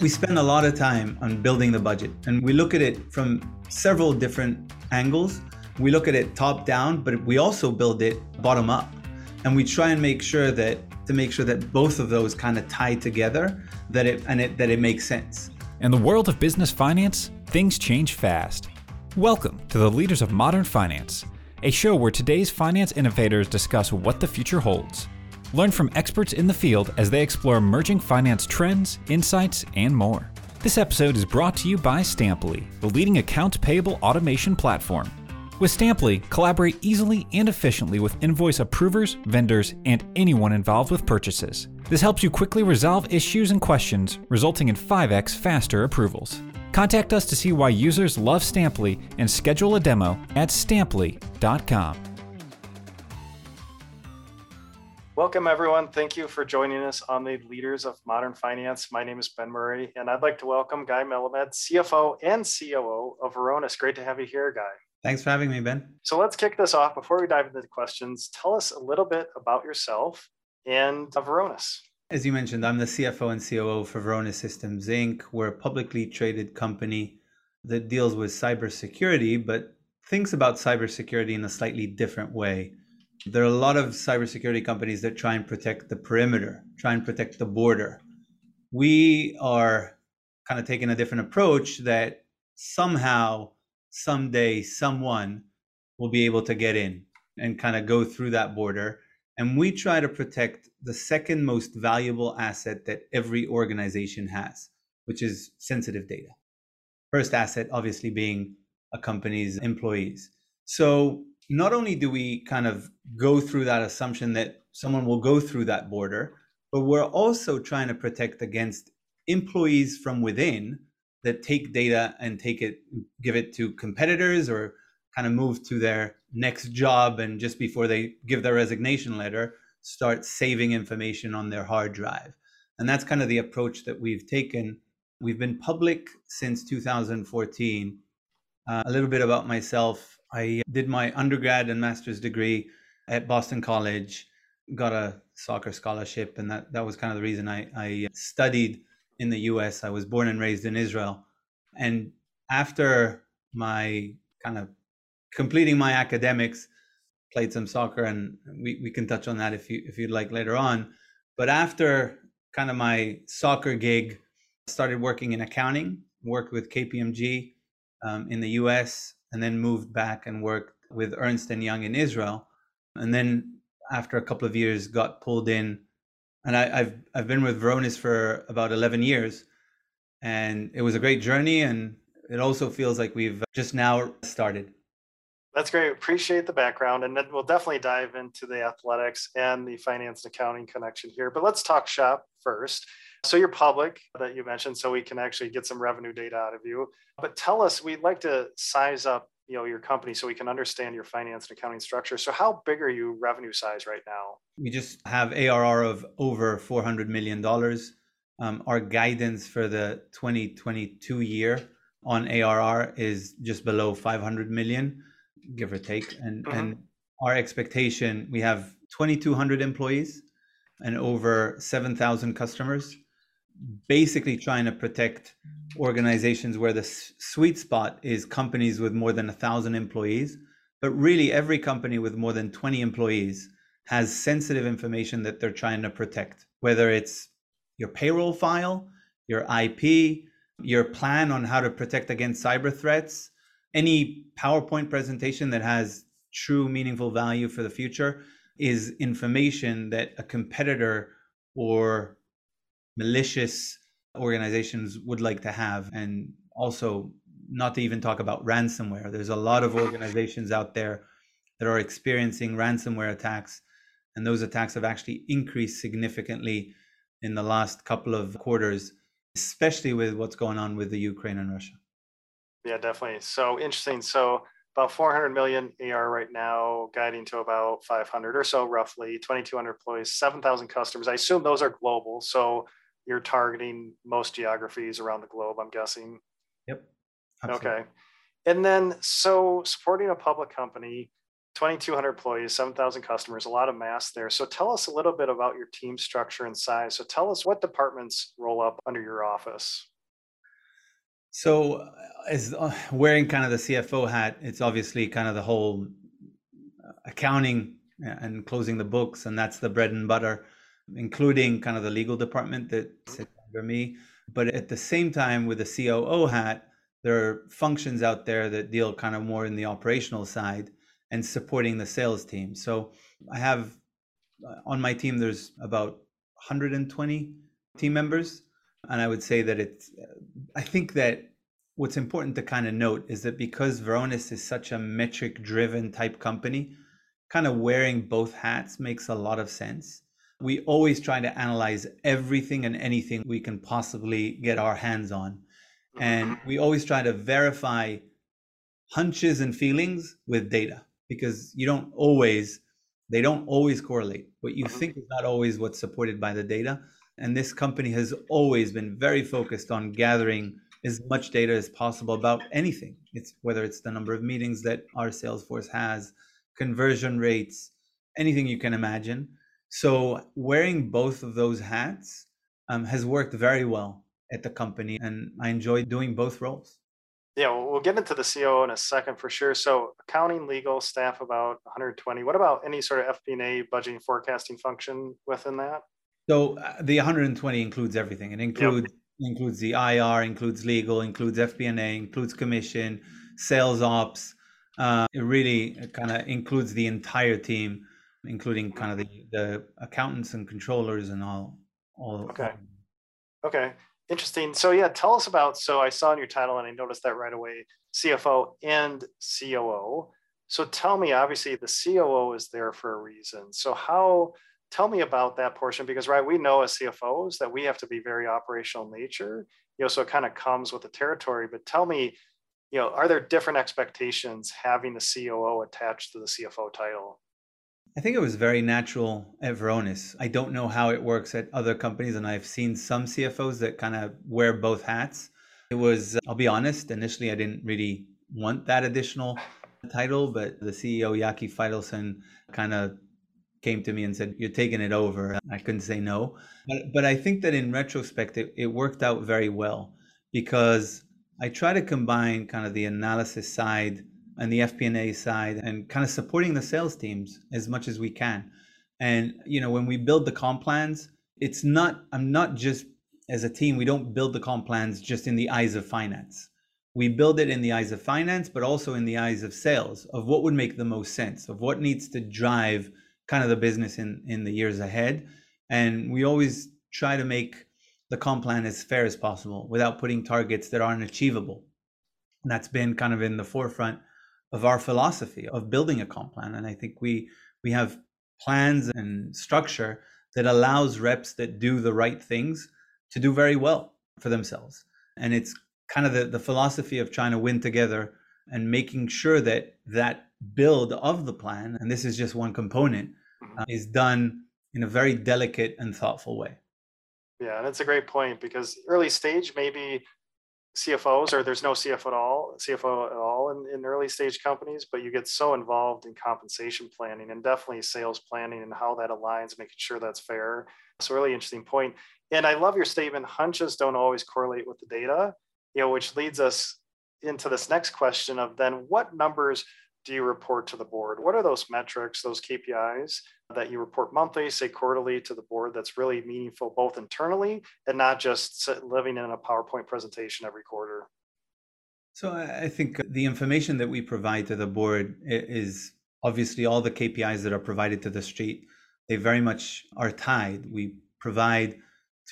We spend a lot of time on building the budget, and we look at it from several different angles. We look at it top down, but we also build it bottom up. And we try and make sure that to make sure that both of those kind of tie together, that it and it that it makes sense. In the world of business finance, things change fast. Welcome to the Leaders of Modern Finance, a show where today's finance innovators discuss what the future holds. Learn from experts in the field as they explore emerging finance trends, insights, and more. This episode is brought to you by Stampli, the leading accounts payable automation platform. With Stampli, collaborate easily and efficiently with invoice approvers, vendors, and anyone involved with purchases. This helps you quickly resolve issues and questions, resulting in 5x faster approvals. Contact us to see why users love Stampli and schedule a demo at stampli.com. Welcome, everyone. Thank you for joining us on the Leaders of Modern Finance. My name is Ben Murray, and I'd like to welcome Guy Melamed, CFO and COO of Varonis. Great to have you here, Guy. Thanks for having me, Ben. So let's kick this off. Before we dive into the questions, tell us a little bit about yourself and uh, Varonis. As you mentioned, I'm the CFO and COO for Varonis Systems Inc. We're a publicly traded company that deals with cybersecurity, but thinks about cybersecurity in a slightly different way. There are a lot of cybersecurity companies that try and protect the perimeter, try and protect the border. We are kind of taking a different approach that somehow, someday, someone will be able to get in and kind of go through that border. And we try to protect the second most valuable asset that every organization has, which is sensitive data. First asset, obviously, being a company's employees. So not only do we kind of go through that assumption that someone will go through that border, but we're also trying to protect against employees from within that take data and take it, give it to competitors or kind of move to their next job. And just before they give their resignation letter, start saving information on their hard drive. And that's kind of the approach that we've taken. We've been public since 2014. Uh, a little bit about myself. I did my undergrad and master's degree at Boston College, got a soccer scholarship, and that, that was kind of the reason I, I studied in the US. I was born and raised in Israel. And after my kind of completing my academics, played some soccer, and we, we can touch on that if you if you'd like later on. But after kind of my soccer gig, started working in accounting, worked with KPMG um, in the US, and then moved back and worked with Ernst and Young in Israel. And then after a couple of years, got pulled in, and I, have I've been with Varonis for about eleven years, and it was a great journey, and it also feels like we've just now started. That's great. Appreciate the background. And then we'll definitely dive into the athletics and the finance and accounting connection here. But let's talk shop first. So you're public that you mentioned, so we can actually get some revenue data out of you. But tell us, we'd like to size up you know your company so we can understand your finance and accounting structure so how big are you revenue size right now we just have arr of over 400 million dollars um, our guidance for the 2022 year on arr is just below 500 million give or take. And mm-hmm. and our expectation, we have 2,200 employees and over 7,000 customers, basically trying to protect organizations where the sweet spot is companies with more than a thousand employees. But really, every company with more than 20 employees has sensitive information that they're trying to protect, whether it's your payroll file, your IP, your plan on how to protect against cyber threats, any PowerPoint presentation that has true meaningful value for the future is information that a competitor or malicious organizations would like to have and also not to even talk about ransomware there's a lot of organizations out there that are experiencing ransomware attacks and those attacks have actually increased significantly in the last couple of quarters especially with what's going on with the Ukraine and Russia yeah, definitely. So interesting. So about 400 million AR right now, guiding to about 500 or so, roughly 2,200 employees, 7,000 customers. I assume those are global. So you're targeting most geographies around the globe, I'm guessing. Yep. Absolutely. Okay. And then, so supporting a public company, 2,200 employees, 7,000 customers, a lot of mass there. So tell us a little bit about your team structure and size. So tell us what departments roll up under your office. So, as uh, wearing kind of the CFO hat, it's obviously kind of the whole accounting and closing the books, and that's the bread and butter, including kind of the legal department that mm-hmm. sits under me. But at the same time, with the COO hat, there are functions out there that deal kind of more in the operational side and supporting the sales team. So I have uh, on my team, there's about 120 team members. And I would say that it's, uh, I think that what's important to kind of note is that because Varonis is such a metric driven type company, kind of wearing both hats makes a lot of sense. We always try to analyze everything and anything we can possibly get our hands on. And mm-hmm. we always try to verify hunches and feelings with data because you don't always, they don't always correlate. What you mm-hmm. think is not always what's supported by the data. And this company has always been very focused on gathering as much data as possible about anything. It's whether it's the number of meetings that our sales force has, conversion rates, anything you can imagine. So wearing both of those hats um, has worked very well at the company, and I enjoy doing both roles. Yeah, well, we'll get into the COO in a second for sure. So accounting, legal staff about 120. What about any sort of FP&A budgeting forecasting function within that? So uh, the 120 includes everything. It includes yep. includes the IR, includes legal, includes FP&A, includes commission, sales ops. Uh, it really kind of includes the entire team, including mm-hmm. kind of the, the accountants and controllers and all. all okay. Okay. Interesting. So yeah, tell us about. So I saw in your title, and I noticed that right away, CFO and COO. So tell me, obviously, the COO is there for a reason. So how? Tell me about that portion because right, we know as CFOs that we have to be very operational nature. You know, so it kind of comes with the territory. But tell me, you know, are there different expectations having the COO attached to the CFO title? I think it was very natural at Varonis. I don't know how it works at other companies, and I've seen some CFOs that kind of wear both hats. It was, uh, I'll be honest, initially I didn't really want that additional title, but the CEO, Yaki Faitelson, kind of came to me and said, You're taking it over. I couldn't say no. But, but I think that in retrospect, it, it worked out very well because I try to combine kind of the analysis side and the FP&A side and kind of supporting the sales teams as much as we can. And you know, when we build the comp plans, it's not I'm not just as a team, we don't build the comp plans just in the eyes of finance. We build it in the eyes of finance, but also in the eyes of sales, of what would make the most sense, of what needs to drive kind of the business in, in the years ahead. And we always try to make the comp plan as fair as possible without putting targets that aren't achievable. And that's been kind of in the forefront of our philosophy of building a comp plan. And I think we we have plans and structure that allows reps that do the right things to do very well for themselves. And it's kind of the, the philosophy of trying to win together and making sure that that build of the plan, and this is just one component, mm-hmm. uh, is done in a very delicate and thoughtful way. Yeah, and it's a great point because early stage, maybe CFOs or there's no CFO at all, CFO at all in, in early stage companies, but you get so involved in compensation planning and definitely sales planning and how that aligns, making sure that's fair. So really interesting point. And I love your statement, hunches don't always correlate with the data, you know, which leads us into this next question of then what numbers do you report to the board? What are those metrics, those KPIs that you report monthly, say quarterly to the board that's really meaningful both internally and not just living in a PowerPoint presentation every quarter? So I think the information that we provide to the board is obviously all the KPIs that are provided to the street. They very much are tied. We provide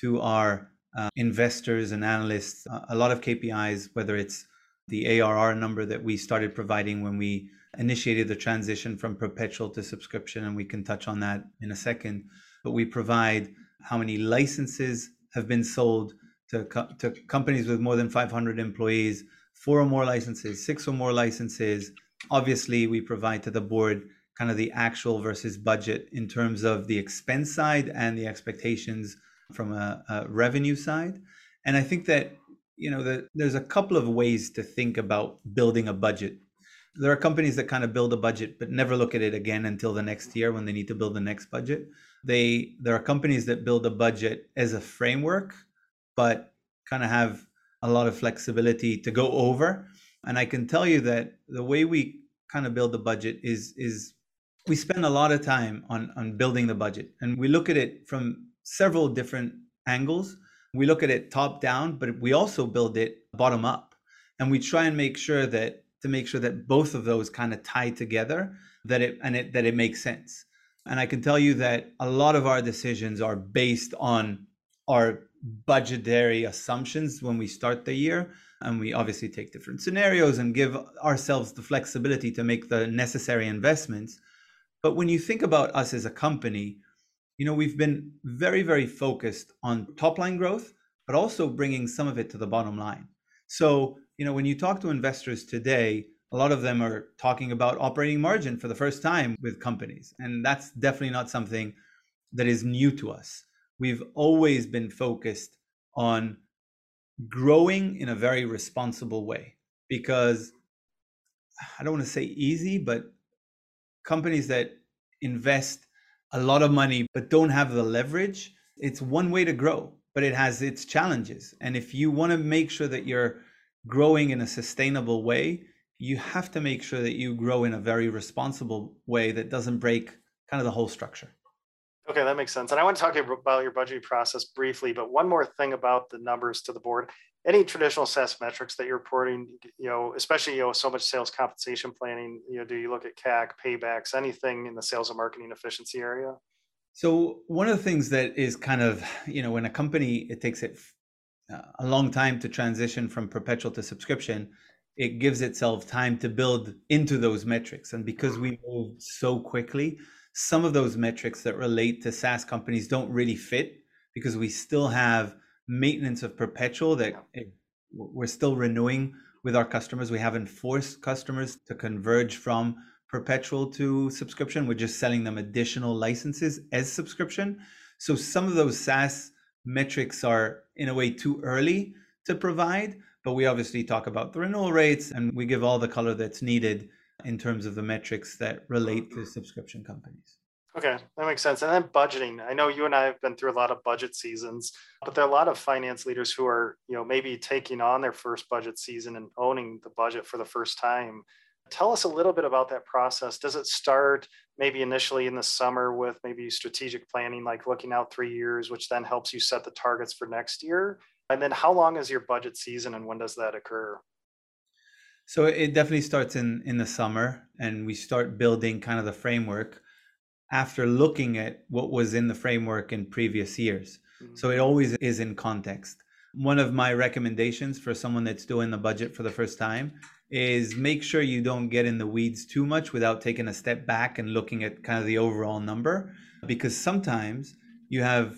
to our uh, investors and analysts a lot of KPIs, whether it's the ARR number that we started providing when we initiated the transition from perpetual to subscription, and we can touch on that in a second. But we provide how many licenses have been sold to, co- to companies with more than 500 employees, four or more licenses, six or more licenses. Obviously, we provide to the board kind of the actual versus budget in terms of the expense side and the expectations from a, a revenue side. And I think that you know the, there's a couple of ways to think about building a budget there are companies that kind of build a budget but never look at it again until the next year when they need to build the next budget they there are companies that build a budget as a framework but kind of have a lot of flexibility to go over. And I can tell you that the way we kind of build the budget is is we spend a lot of time on on building the budget and we look at it from several different angles. We look at it top down, but we also build it bottom up. And we try and make sure that to make sure that both of those kind of tie together that it and it that it makes sense. And I can tell you that a lot of our decisions are based on our budgetary assumptions when we start the year. And we obviously take different scenarios and give ourselves the flexibility to make the necessary investments. But when you think about us as a company, you know, we've been very, very focused on top line growth, but also bringing some of it to the bottom line. So, you know, when you talk to investors today, a lot of them are talking about operating margin for the first time with companies. And that's definitely not something that is new to us. We've always been focused on growing in a very responsible way because I don't want to say easy, but companies that invest a lot of money but don't have the leverage, it's one way to grow, but it has its challenges. And if you want to make sure that you're growing in a sustainable way, you have to make sure that you grow in a very responsible way that doesn't break kind of the whole structure. Okay, that makes sense. And I want to talk about your budgeting process briefly, but one more thing about the numbers to the board. Any traditional SaaS metrics that you're reporting, you know, especially you know so much sales compensation planning, you know, do you look at CAC, paybacks, anything in the sales and marketing efficiency area? So one of the things that is kind of, you know, when a company it takes it a long time to transition from perpetual to subscription, it gives itself time to build into those metrics. And because we moved so quickly, some of those metrics that relate to SaaS companies don't really fit because we still have maintenance of perpetual that it, we're still renewing with our customers. We haven't forced customers to converge from perpetual to subscription. We're just selling them additional licenses as subscription. So some of those SaaS metrics are in a way too early to provide, but we obviously talk about the renewal rates and we give all the color that's needed in terms of the metrics that relate to subscription companies. Okay, that makes sense. And then budgeting. I know you and I have been through a lot of budget seasons, but there are a lot of finance leaders who are, you know, maybe taking on their first budget season and owning the budget for the first time. Tell us a little bit about that process. Does it start maybe initially in the summer with maybe strategic planning, like looking out three years, which then helps you set the targets for next year? And then how long is your budget season and when does that occur? So it definitely starts in in the summer, and we start building kind of the framework after looking at what was in the framework in previous years. Mm-hmm. So it always is in context. One of my recommendations for someone that's doing the budget for the first time is make sure you don't get in the weeds too much without taking a step back and looking at kind of the overall number. Because sometimes you have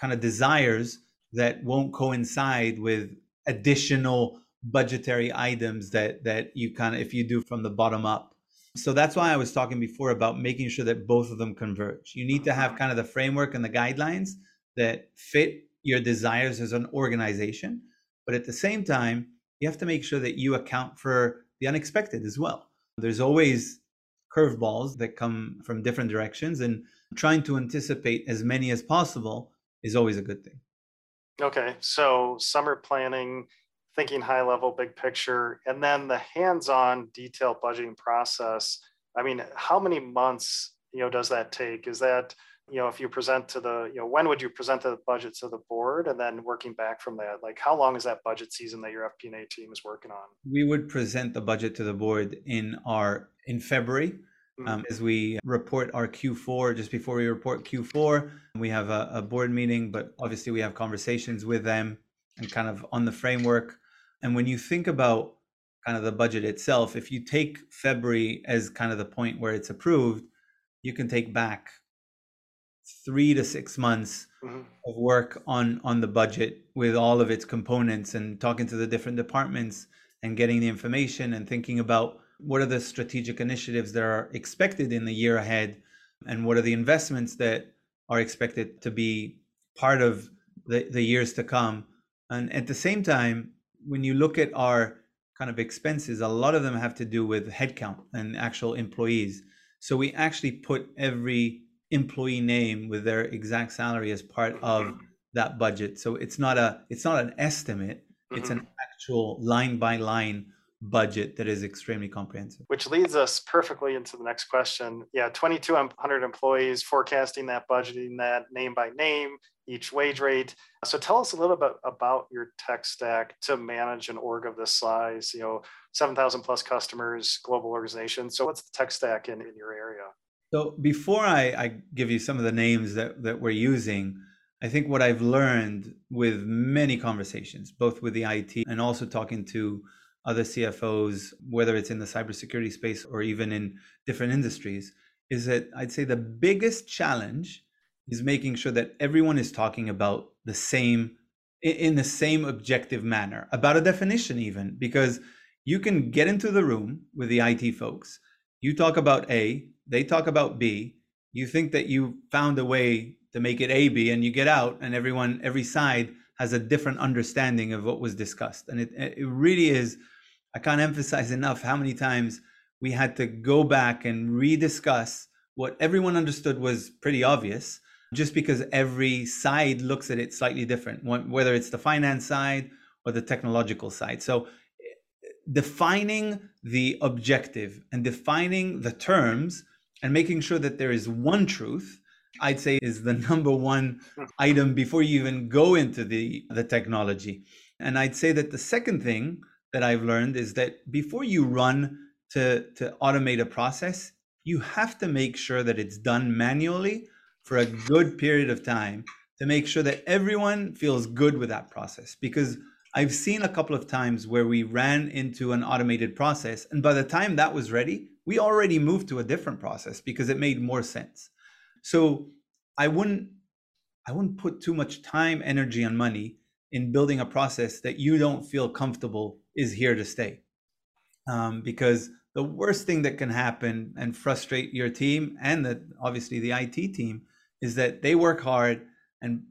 kind of desires that won't coincide with additional budgetary items that that you kind of if you do from the bottom up. So that's why i was talking before about making sure that both of them converge. You need to have kind of the framework and the guidelines that fit your desires as an organization but at the same time you have to make sure that you account for the unexpected as well there's always curveballs that come from different directions and trying to anticipate as many as possible is always a good thing okay so summer planning thinking high level, big picture, and then the hands-on detailed budgeting process. I mean, how many months, you know, does that take? Is that, you know, if you present to the, you know, when would you present the budget to the board and then working back from that? Like how long is that budget season that your FP&A team is working on? We would present the budget to the board in our in February. Mm-hmm. Um, as we report our Q4, just before we report Q4, we have a, a board meeting, but obviously we have conversations with them and kind of on the framework and when you think about kind of the budget itself, if you take February as kind of the point where it's approved, you can take back three to six months mm-hmm. of work on on the budget with all of its components and talking to the different departments and getting the information and thinking about what are the strategic initiatives that are expected in the year ahead and what are the investments that are expected to be part of the, the years to come and at the same time when you look at our kind of expenses, a lot of them have to do with headcount and actual employees. So we actually put every employee name with their exact salary as part of that budget. So it's not a it's not an estimate. Mm-hmm. It's an actual line by line budget that is extremely comprehensive. Which leads us perfectly into the next question. Yeah, 2,200 employees, forecasting that, budgeting that, name by name, each wage rate. So tell us a little bit about your tech stack to manage an org of this size, you know, 7,000 plus customers, global organization. So what's the tech stack in, in your area? So before I, I give you some of the names that, that we're using, I think what I've learned with many conversations, both with the IT and also talking to other CFOs, whether it's in the cybersecurity space or even in different industries, is that I'd say the biggest challenge is making sure that everyone is talking about the same in the same objective manner about a definition even because you can get into the room with the IT folks you talk about A they talk about B you think that you found a way to make it A B and you get out and everyone every side has a different understanding of what was discussed and it it really is I can't emphasize enough how many times we had to go back and rediscuss what everyone understood was pretty obvious, just because every side looks at it slightly different, whether it's the finance side or the technological side. So eh, defining the objective and defining the terms and making sure that there is one truth i'd say is the number one item before you even go into the the technology and i'd say that the second thing that I've learned is that before you run to, to automate a process, you have to make sure that it's done manually for a good period of time to make sure that everyone feels good with that process. Because I've seen a couple of times where we ran into an automated process, and by the time that was ready, we already moved to a different process because it made more sense. So I wouldn't I wouldn't put too much time, energy, and money in building a process that you don't feel comfortable is here to stay. Um, because the worst thing that can happen and frustrate your team and the, obviously the IT team is that they work hard and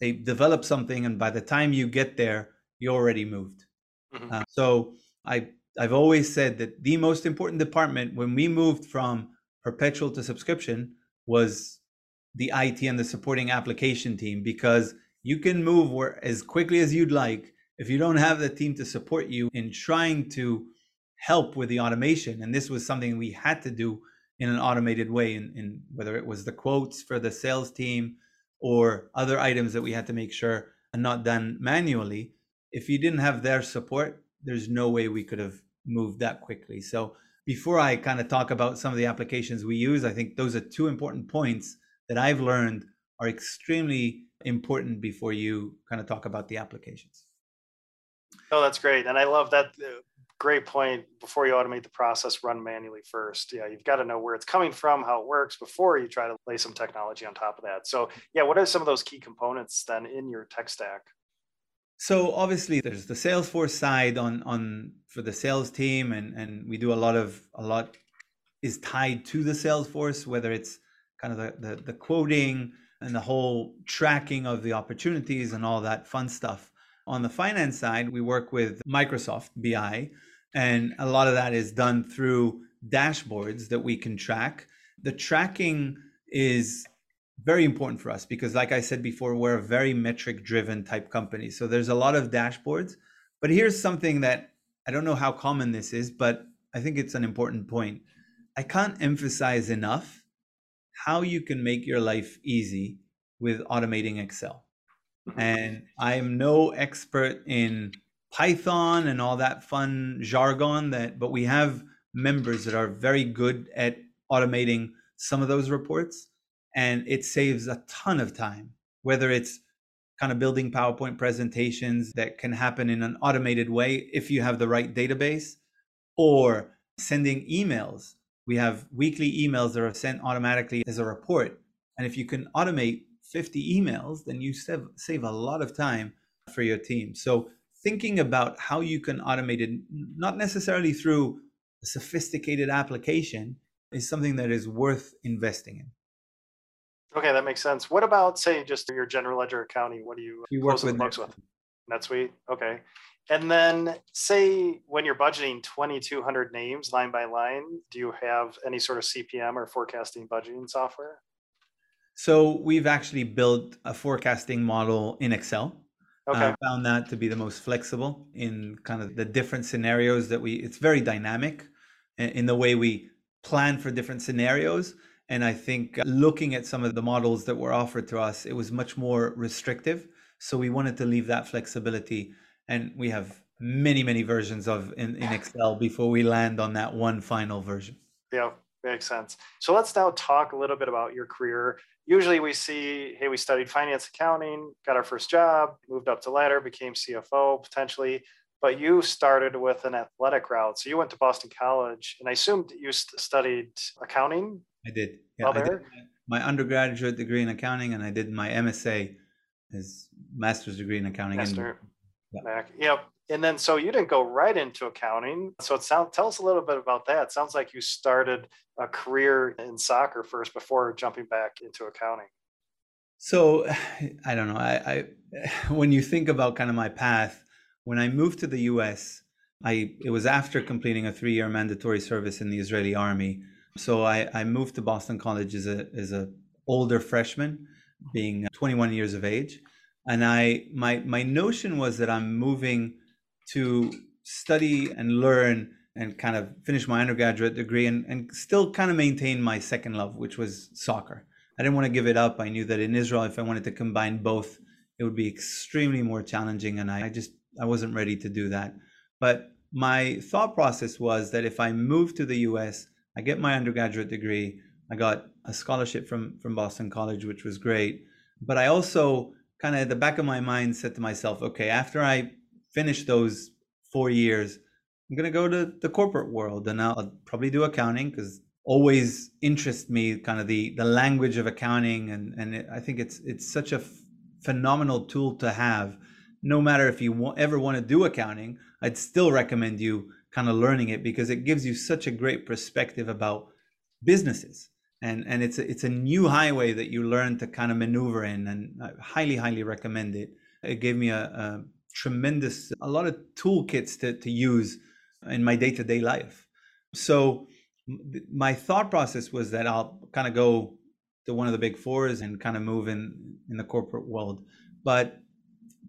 they develop something, and by the time you get there, you already moved. Mm-hmm. Uh, so I I've always said that the most important department when we moved from perpetual to subscription was the IT and the supporting application team because you can move where, as quickly as you'd like if you don't have the team to support you in trying to help with the automation. And this was something we had to do in an automated way in, in whether it was the quotes for the sales team or other items that we had to make sure are not done manually. If you didn't have their support there's no way we could have moved that quickly so before i kind of talk about some of the applications we use i think those are two important points that i've learned are extremely important before you kind of talk about the applications. Oh, that's great. And I love that. Uh, great point. Before you automate the process, run manually first. Yeah, you've got to know where it's coming from, how it works before you try to lay some technology on top of that. So, yeah, what are some of those key components then in your tech stack? So obviously there's the Salesforce side on on for the sales team and and we do a lot of a lot is tied to the Salesforce whether it's kind of the the, the quoting and the whole tracking of the opportunities and all that fun stuff. On the finance side, we work with Microsoft BI, and a lot of that is done through dashboards that we can track. The tracking is very important for us because, like I said before, we're a very metric driven type company. So there's a lot of dashboards. But here's something that I don't know how common this is, but I think it's an important point. I can't emphasize enough how you can make your life easy with automating Excel. Mm-hmm. And I'm no expert in Python and all that fun jargon that but we have members that are very good at automating some of those reports and it saves a ton of time whether it's kind of building PowerPoint presentations that can happen in an automated way if you have the right database or sending emails we have weekly emails that are sent automatically as a report. And if you can automate 50 emails, then you save, save a lot of time for your team. So thinking about how you can automate it, not necessarily through a sophisticated application, is something that is worth investing in. Okay, that makes sense. What about, say, just your general ledger accounting? What do you, uh, you work with, books with? NetSuite. Okay. And then, say, when you're budgeting 2,200 names line by line, do you have any sort of CPM or forecasting budgeting software? So, we've actually built a forecasting model in Excel. Okay. I found that to be the most flexible in kind of the different scenarios that we, it's very dynamic in the way we plan for different scenarios. And I think uh, looking at some of the models that were offered to us, it was much more restrictive. So we wanted to leave that flexibility. And we have many, many versions of in, in Excel before we land on that one final version. Yeah, makes sense. So let's now talk a little bit about your career. Usually we see, hey, we studied finance accounting, got our first job, moved up the ladder, became CFO potentially but you started with an athletic route. So you went to Boston College, and I assumed you studied accounting. I did. Yeah, oh, I did my undergraduate degree in accounting, and I did my MSA, his master's degree in accounting. Master. Yeah. Yep. And then, so you didn't go right into accounting. So it sounds. Tell us a little bit about that. It sounds like you started a career in soccer first before jumping back into accounting. So, I don't know. I, I when you think about kind of my path, when I moved to the US, I it was after completing a three-year mandatory service in the Israeli army. So I, I moved to Boston College as a as a older freshman, being uh, 21 years of age. And I my my notion was that I'm moving to study and learn and kind of finish my undergraduate degree and, and still kind of maintain my second love, which was soccer. I didn't want to give it up. I knew that in Israel, if I wanted to combine both, it would be extremely more challenging. And I, I just I wasn't ready to do that. But my thought process was that if I moved to the US, I get my undergraduate degree, I got a scholarship from from Boston College, which was great. But I also kind of at the back of my mind said to myself, okay, after I finish those four years, I'm gonna go to the corporate world and I'll probably do accounting because always interests me kind of the the language of accounting and and it, I think it's it's such a phenomenal tool to have no matter if you ever want to do accounting, I'd still recommend you kind of learning it because it gives you such a great perspective about businesses. And, and it's a, it's a new highway that you learn to kind of maneuver in and I highly, highly recommend it. It gave me a, a tremendous, a lot of toolkits to, to use in my day-to-day life. So my thought process was that I'll kind of go to one of the big fours and kind of move in in the corporate world. But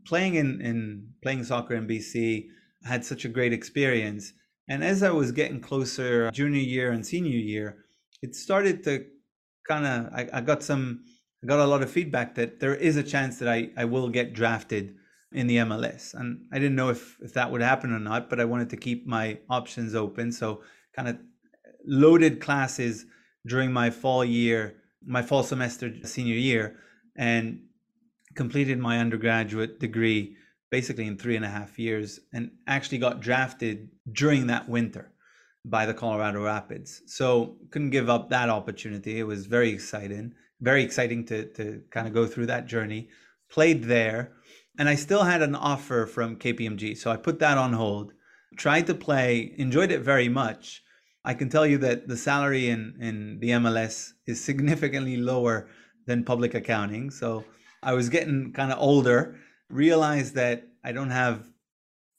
playing in, in playing soccer in BC, I had such a great experience. And as I was getting closer, uh, junior year and senior year, it started to kind of I, I got some I got a lot of feedback that there is a chance that I, I will get drafted in the MLS. And I didn't know if, if that would happen or not, but I wanted to keep my options open. So kind of loaded classes during my fall year, my fall semester senior year, and completed my undergraduate degree basically in three and a half years and actually got drafted during that winter by the Colorado Rapids. So couldn't give up that opportunity. It was very exciting, very exciting to, to kind of go through that journey. Played there, and I still had an offer from KPMG. So I put that on hold, tried to play, enjoyed it very much. I can tell you that the salary in, in the MLS is significantly lower than public accounting. So I was getting kind of older, realized that I don't have,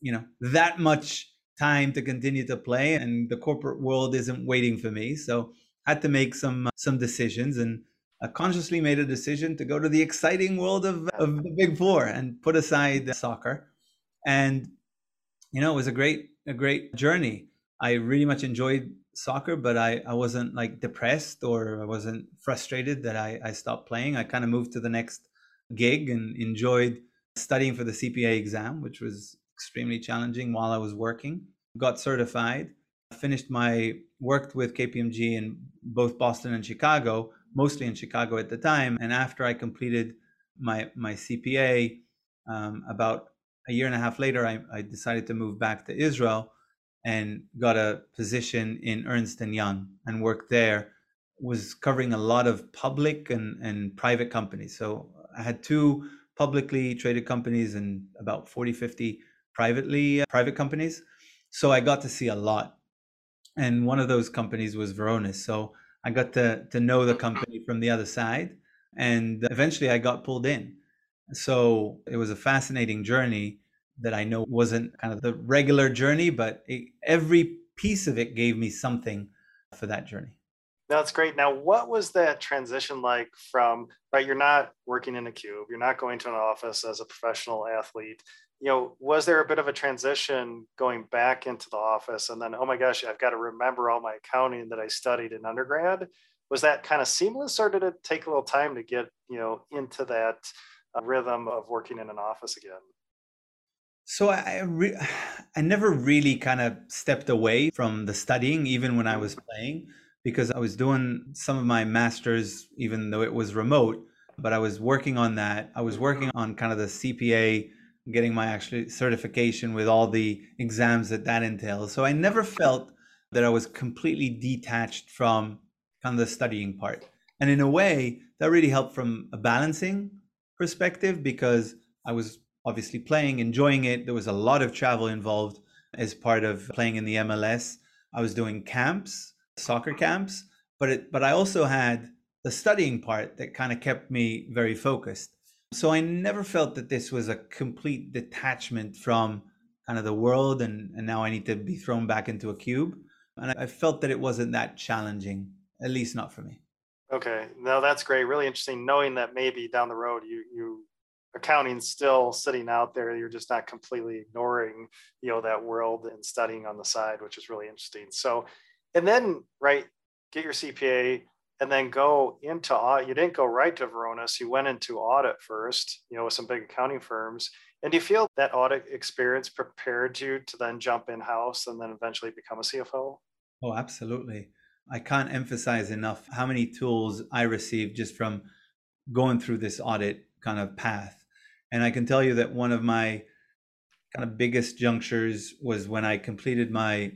you know, that much time to continue to play and the corporate world isn't waiting for me. So I had to make some uh, some decisions and I consciously made a decision to go to the exciting world of, of the big four and put aside soccer. And you know, it was a great a great journey. I really much enjoyed soccer, but I, I wasn't like depressed or I wasn't frustrated that I, I stopped playing. I kind of moved to the next gig and enjoyed studying for the CPA exam, which was extremely challenging while I was working. Got certified, finished my worked with KPMG in both Boston and Chicago, mostly in Chicago at the time. And after I completed my my CPA, um, about a year and a half later, I, I decided to move back to Israel and got a position in Ernst and Young and worked there. Was covering a lot of public and, and private companies. So I had two publicly traded companies and about 40, 50 privately uh, private companies. So I got to see a lot. And one of those companies was Varonis. So I got to, to know the company from the other side. And eventually I got pulled in. So it was a fascinating journey that I know wasn't kind of the regular journey, but it, every piece of it gave me something for that journey. That's great. Now, what was that transition like from, right? You're not working in a cube, you're not going to an office as a professional athlete. You know, was there a bit of a transition going back into the office and then, oh my gosh, I've got to remember all my accounting that I studied in undergrad? Was that kind of seamless or did it take a little time to get, you know, into that uh, rhythm of working in an office again? So I re- I never really kind of stepped away from the studying, even when I was playing because I was doing some of my masters, even though it was remote, but I was working on that. I was working mm-hmm. on kind of the CPA, getting my actual certification with all the exams that that entails. So I never felt that I was completely detached from kind of the studying part. And in a way, that really helped from a balancing perspective because I was obviously playing, enjoying it. There was a lot of travel involved as part of playing in the MLS. I was doing camps soccer camps, but it, but I also had the studying part that kind of kept me very focused. So I never felt that this was a complete detachment from kind of the world and, and now I need to be thrown back into a cube. And I felt that it wasn't that challenging, at least not for me. Okay. No, that's great. Really interesting knowing that maybe down the road you you accounting's still sitting out there. You're just not completely ignoring, you know, that world and studying on the side, which is really interesting. So and then right get your cpa and then go into audit you didn't go right to Varonis you went into audit first you know with some big accounting firms. And do you feel that audit experience prepared you to then jump in house and then eventually become a cfo oh absolutely. I can't emphasize enough how many tools i received just from going through this audit kind of path. And i can tell you that one of my kind of biggest junctures was when i completed my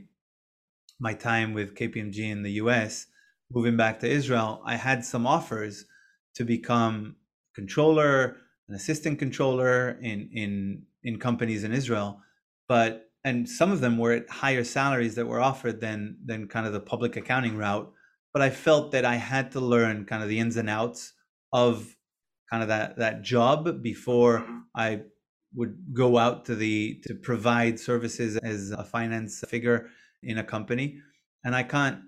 my time with KPMG in the US, moving back to Israel, I had some offers to become controller, an assistant controller in in in companies in Israel, but and some of them were at higher salaries that were offered than than kind of the public accounting route. But I felt that I had to learn kind of the ins and outs of kind of that that job before. I would go out to the to provide services as a finance figure in a company and i can't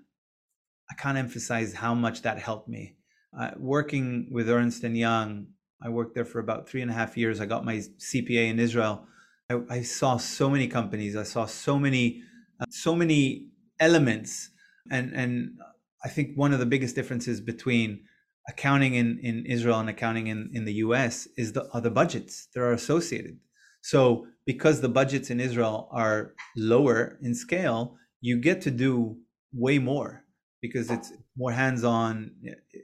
i can't emphasize how much that helped me. Uh, working with ernst and young i worked there for about three and a half years. I got my cpa in israel. I, I saw so many companies. I saw so many uh, so many elements and and i think one of the biggest differences between accounting in, in israel and accounting in, in the us is the are the budgets that are associated. So because the budgets in israel are lower in scale you get to do way more because oh. it's more hands-on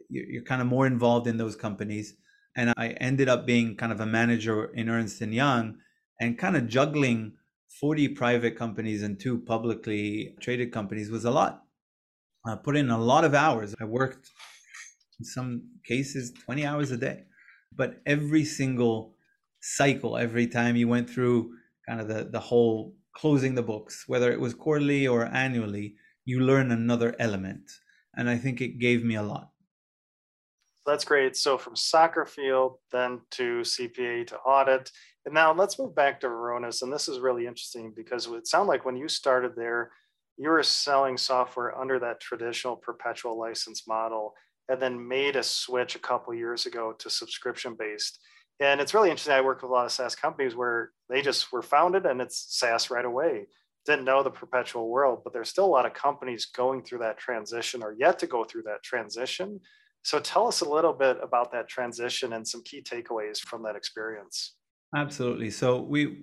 you're kind of more involved in those companies. And i ended up being kind of a manager in ernst & young and kind of juggling 40 private companies and two publicly traded companies was a lot. I put in a lot of hours. I worked in some cases 20 hours a day. But every single cycle every time you went through kind of the, the whole closing the books, whether it was quarterly or annually, you learn another element. And I think it gave me a lot. That's great. So from soccer field, then to CPA to audit. And now let's move back to Varonis. And this is really interesting because it sounded like when you started there, you were selling software under that traditional perpetual license model and then made a switch a couple years ago to subscription based. And it's really interesting. I work with a lot of SaaS companies where they just were founded and it's SaaS right away. Didn't know the perpetual world, but there's still a lot of companies going through that transition or yet to go through that transition. So tell us a little bit about that transition and some key takeaways from that experience. Absolutely. So we,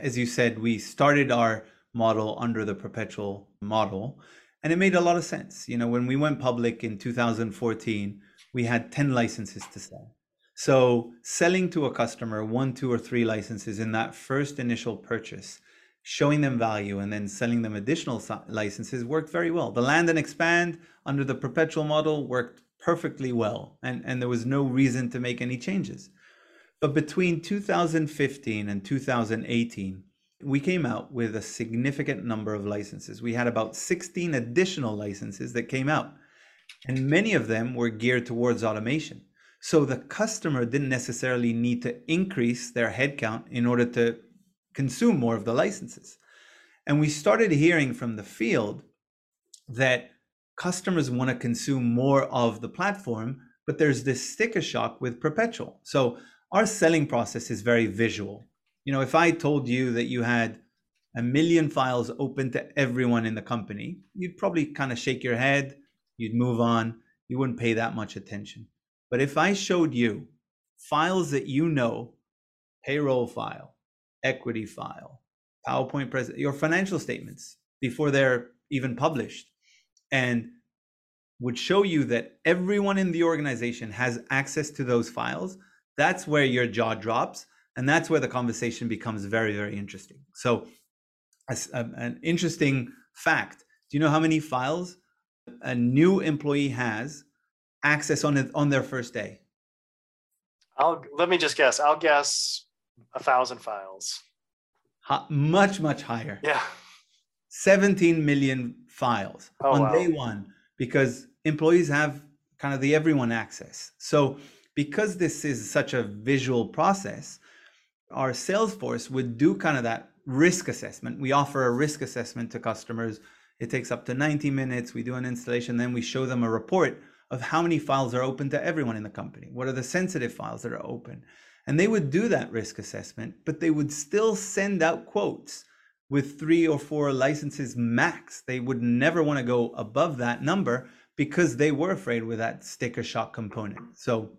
as you said, we started our model under the perpetual model, and it made a lot of sense. You know, when we went public in 2014, we had 10 licenses to sell. So selling to a customer one, two, or three licenses in that first initial purchase, showing them value, and then selling them additional licenses worked very well. The land and expand under the perpetual model worked perfectly well, and, and there was no reason to make any changes. But between 2015 and 2018, we came out with a significant number of licenses. We had about 16 additional licenses that came out, and many of them were geared towards automation. So the customer didn't necessarily need to increase their headcount in order to consume more of the licenses. And we started hearing from the field that customers want to consume more of the platform, but there's this sticker shock with perpetual. So our selling process is very visual. You know, if I told you that you had a million files open to everyone in the company, you'd probably kind of shake your head, you'd move on, you wouldn't pay that much attention. But if I showed you files that you know, payroll file, equity file, PowerPoint present, your financial statements before they're even published, and would show you that everyone in the organization has access to those files, that's where your jaw drops. And that's where the conversation becomes very, very interesting. So, as, um, an interesting fact do you know how many files a new employee has access on it on their first day? I'll let me just guess. I'll guess a thousand files. much, much higher. Yeah. 17 million files oh, on wow. day one because employees have kind of the everyone access. So, because this is such a visual process, our sales force would do kind of that risk assessment. We offer a risk assessment to customers. It takes up to 90 minutes. We do an installation, then we show them a report of how many files are open to everyone in the company. What are the sensitive files that are open? And they would do that risk assessment, but they would still send out quotes with three or four licenses max. They would never want to go above that number because they were afraid with that sticker shock component. So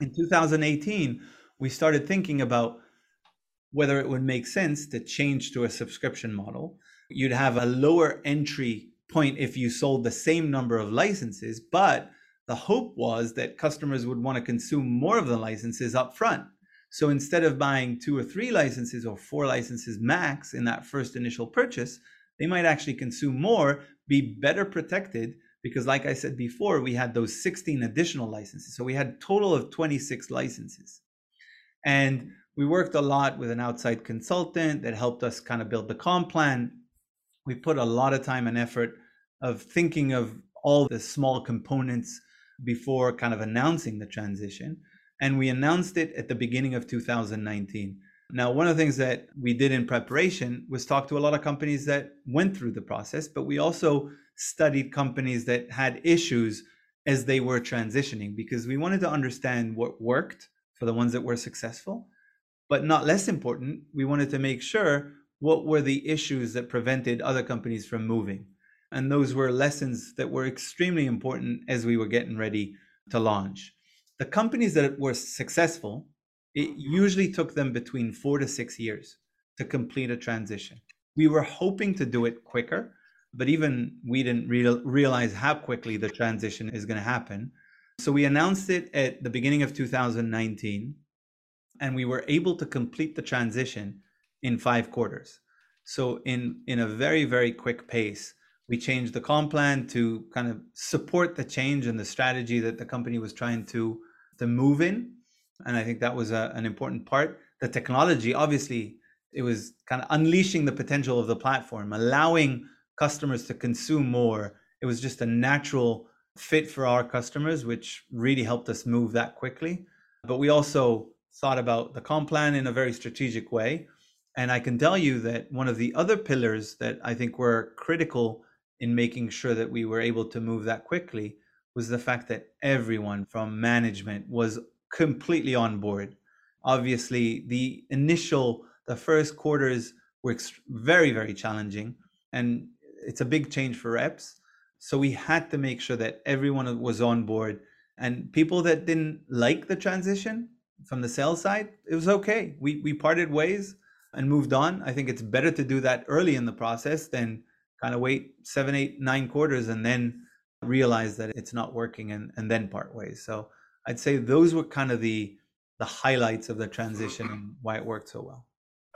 in 2018, we started thinking about whether it would make sense to change to a subscription model. You'd have a lower entry point if you sold the same number of licenses, but the hope was that customers would want to consume more of the licenses up front. So instead of buying two or three licenses or four licenses max in that first initial purchase, they might actually consume more, be better protected, because like I said before, we had those 16 additional licenses. So we had total of 26 licenses. And we worked a lot with an outside consultant that helped us kind of build the comp plan. We put a lot of time and effort of thinking of all the small components before kind of announcing the transition. And we announced it at the beginning of 2019. Now, one of the things that we did in preparation was talk to a lot of companies that went through the process, but we also studied companies that had issues as they were transitioning because we wanted to understand what worked for the ones that were successful. But not less important, we wanted to make sure what were the issues that prevented other companies from moving. And those were lessons that were extremely important as we were getting ready to launch. The companies that were successful, it usually took them between four to six years to complete a transition. We were hoping to do it quicker, but even we didn't real, realize how quickly the transition is going to happen. So we announced it at the beginning of 2019, and we were able to complete the transition in five quarters. So in in a very very quick pace, we changed the comp plan to kind of support the change and the strategy that the company was trying to to move in. And i think that was a, an important part. The technology obviously it was kind of unleashing the potential of the platform allowing customers to consume more. It was just a natural fit for our customers which really helped us move that quickly. But we also thought about the comp plan in a very strategic way. And i can tell you that one of the other pillars that i think were critical in making sure that we were able to move that quickly was the fact that everyone from management was completely on board. Obviously, the initial, the first quarters were very, very challenging, and it's a big change for reps. So we had to make sure that everyone was on board. And people that didn't like the transition from the sales side, it was okay. We we parted ways and moved on. I think it's better to do that early in the process than kind of wait seven, eight, nine quarters and then realize that it's not working and, and then part ways. So I'd say those were kind of the the highlights of the transition and why it worked so well.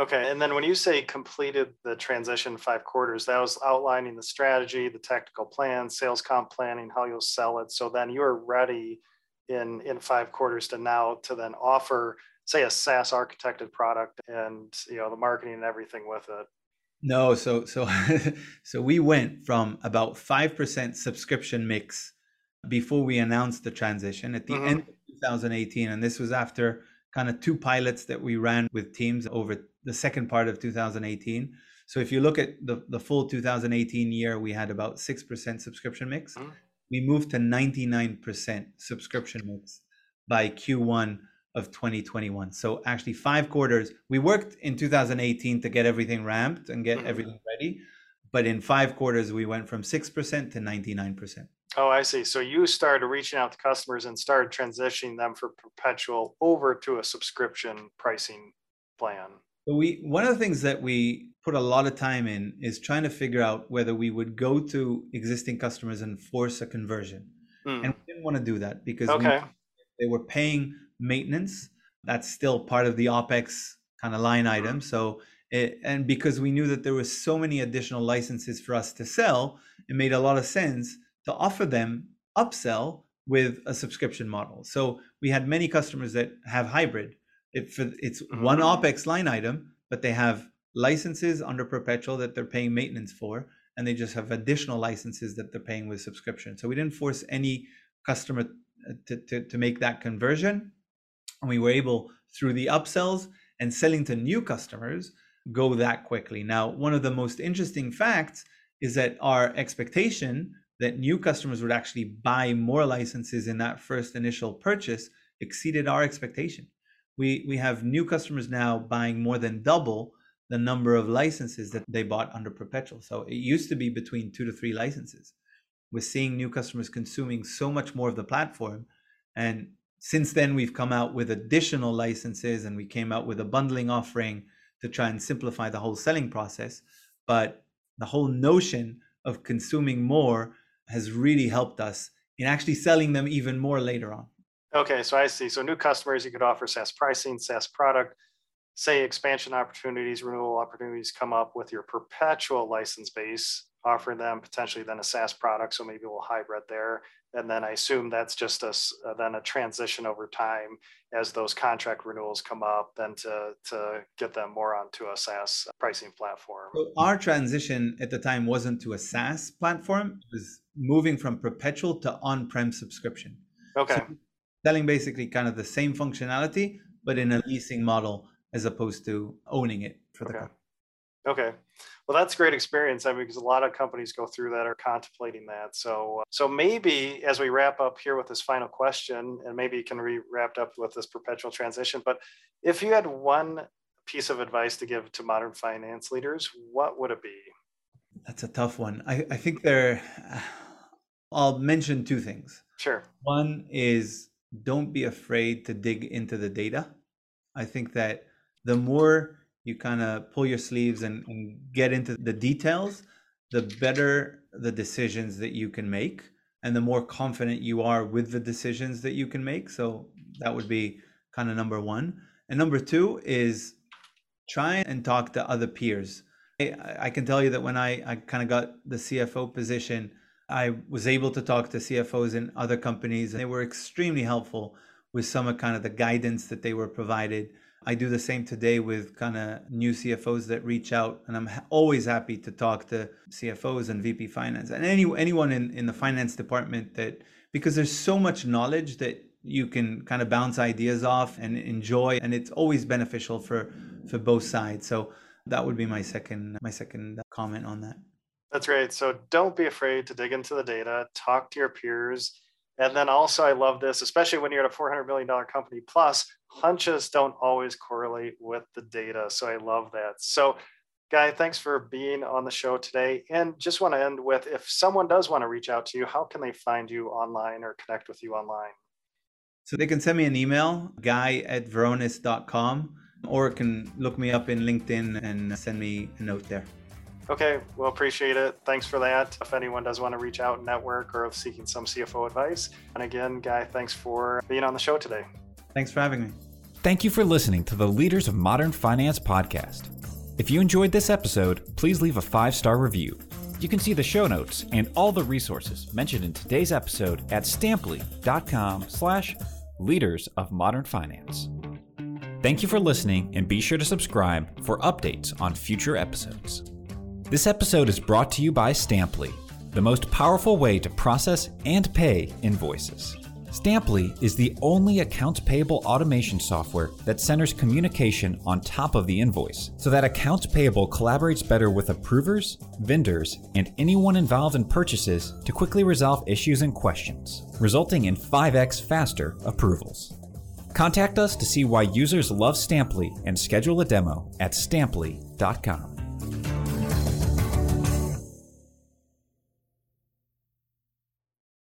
Okay. And then when you say completed the transition five quarters, that was outlining the strategy, the tactical plan, sales comp planning, how you'll sell it. So then you're ready in in five quarters to now to then offer, say, a SaaS architected product and you know the marketing and everything with it. No, so so so we went from about 5% subscription mix before we announced the transition at the mm-hmm. end of 2018 and this was after kind of two pilots that we ran with teams over the second part of 2018. So if you look at the, the full 2018 year, we had about 6% subscription mix. Mm-hmm. We moved to 99% subscription mix by Q1 of 2021. So actually five quarters. We worked in 2018 to get everything ramped and get mm-hmm. everything ready. But in five quarters, we went from 6% to 99%. Oh, I see. So you started reaching out to customers and started transitioning them from perpetual over to a subscription pricing plan. So we one of the things that we put a lot of time in is trying to figure out whether we would go to existing customers and force a conversion. Mm. And we didn't want to do that because okay. we, they were paying maintenance. That's still part of the OPEX kind of line item. So it, and because we knew that there was so many additional licenses for us to sell, it made a lot of sense to offer them upsell with a subscription model. So we had many customers that have hybrid. It, it's mm-hmm. one OPEX line item, but they have licenses under perpetual that they're paying maintenance for, and they just have additional licenses that they're paying with subscription. So we didn't force any customer uh, to, to, to make that conversion. And we were able, through the upsells and selling to new customers, go that quickly. Now, one of the most interesting facts is that our expectation that new customers would actually buy more licenses in that first initial purchase exceeded our expectation. We, we have new customers now buying more than double the number of licenses that they bought under perpetual. So it used to be between two to three licenses. We're seeing new customers consuming so much more of the platform. And since then, we've come out with additional licenses and we came out with a bundling offering to try and simplify the whole selling process. But the whole notion of consuming more has really helped us in actually selling them even more later on. Okay, so I see. So new customers, you could offer SaaS pricing, SaaS product, say expansion opportunities, renewal opportunities come up with your perpetual license base, offering them potentially then a SaaS product. So maybe we'll hybrid there and then I assume that's just a uh, then a transition over time as those contract renewals come up, then to to get them more onto a SaaS pricing platform. So our transition at the time wasn't to a SaaS platform; it was moving from perpetual to on-prem subscription. Okay. So selling basically kind of the same functionality, but in a leasing model as opposed to owning it for the okay. company. Okay. Well, that's a great experience. I mean, because a lot of companies go through that or contemplating that. So, uh, so maybe as we wrap up here with this final question, and maybe you can be wrapped up with this perpetual transition. But if you had one piece of advice to give to modern finance leaders, what would it be? That's a tough one. I, I think there. I'll mention two things. Sure. One is don't be afraid to dig into the data. I think that the more you kind of pull your sleeves and, and get into the details, the better the decisions that you can make and the more confident you are with the decisions that you can make. So that would be kind of number one. And number two is try and talk to other peers. I, I can tell you that when I, I kind of got the CFO position, I was able to talk to CFOs in other companies, and they were extremely helpful with some of kind of the guidance that they were provided I do the same today with kind of new CFOs that reach out, and I'm ha- always happy to talk to CFOs and VP finance and any anyone in in the finance department that because there's so much knowledge that you can kind of bounce ideas off and enjoy, and it's always beneficial for for both sides. So that would be my second my second comment on that. That's great. So don't be afraid to dig into the data, talk to your peers. And then also, I love this, especially when you're at a $400 million company plus, hunches don't always correlate with the data. So I love that. So, Guy, thanks for being on the show today. And just want to end with if someone does want to reach out to you, how can they find you online or connect with you online? So they can send me an email, guy at varonis.com, or can look me up in LinkedIn and send me a note there. Okay, well, appreciate it. Thanks for that. If anyone does want to reach out, network, or seeking some CFO advice. And again, Guy, thanks for being on the show today. Thanks for having me. Thank you for listening to the Leaders of Modern Finance podcast. If you enjoyed this episode, please leave a five star review. You can see the show notes and all the resources mentioned in today's episode at stampli.com slash leaders of modern finance. Thank you for listening and be sure to subscribe for updates on future episodes. This episode is brought to you by Stampli, the most powerful way to process and pay invoices. Stampli is the only accounts payable automation software that centers communication on top of the invoice so that accounts payable collaborates better with approvers, vendors, and anyone involved in purchases to quickly resolve issues and questions, resulting in 5x faster approvals. Contact us to see why users love Stampli and schedule a demo at stampli.com.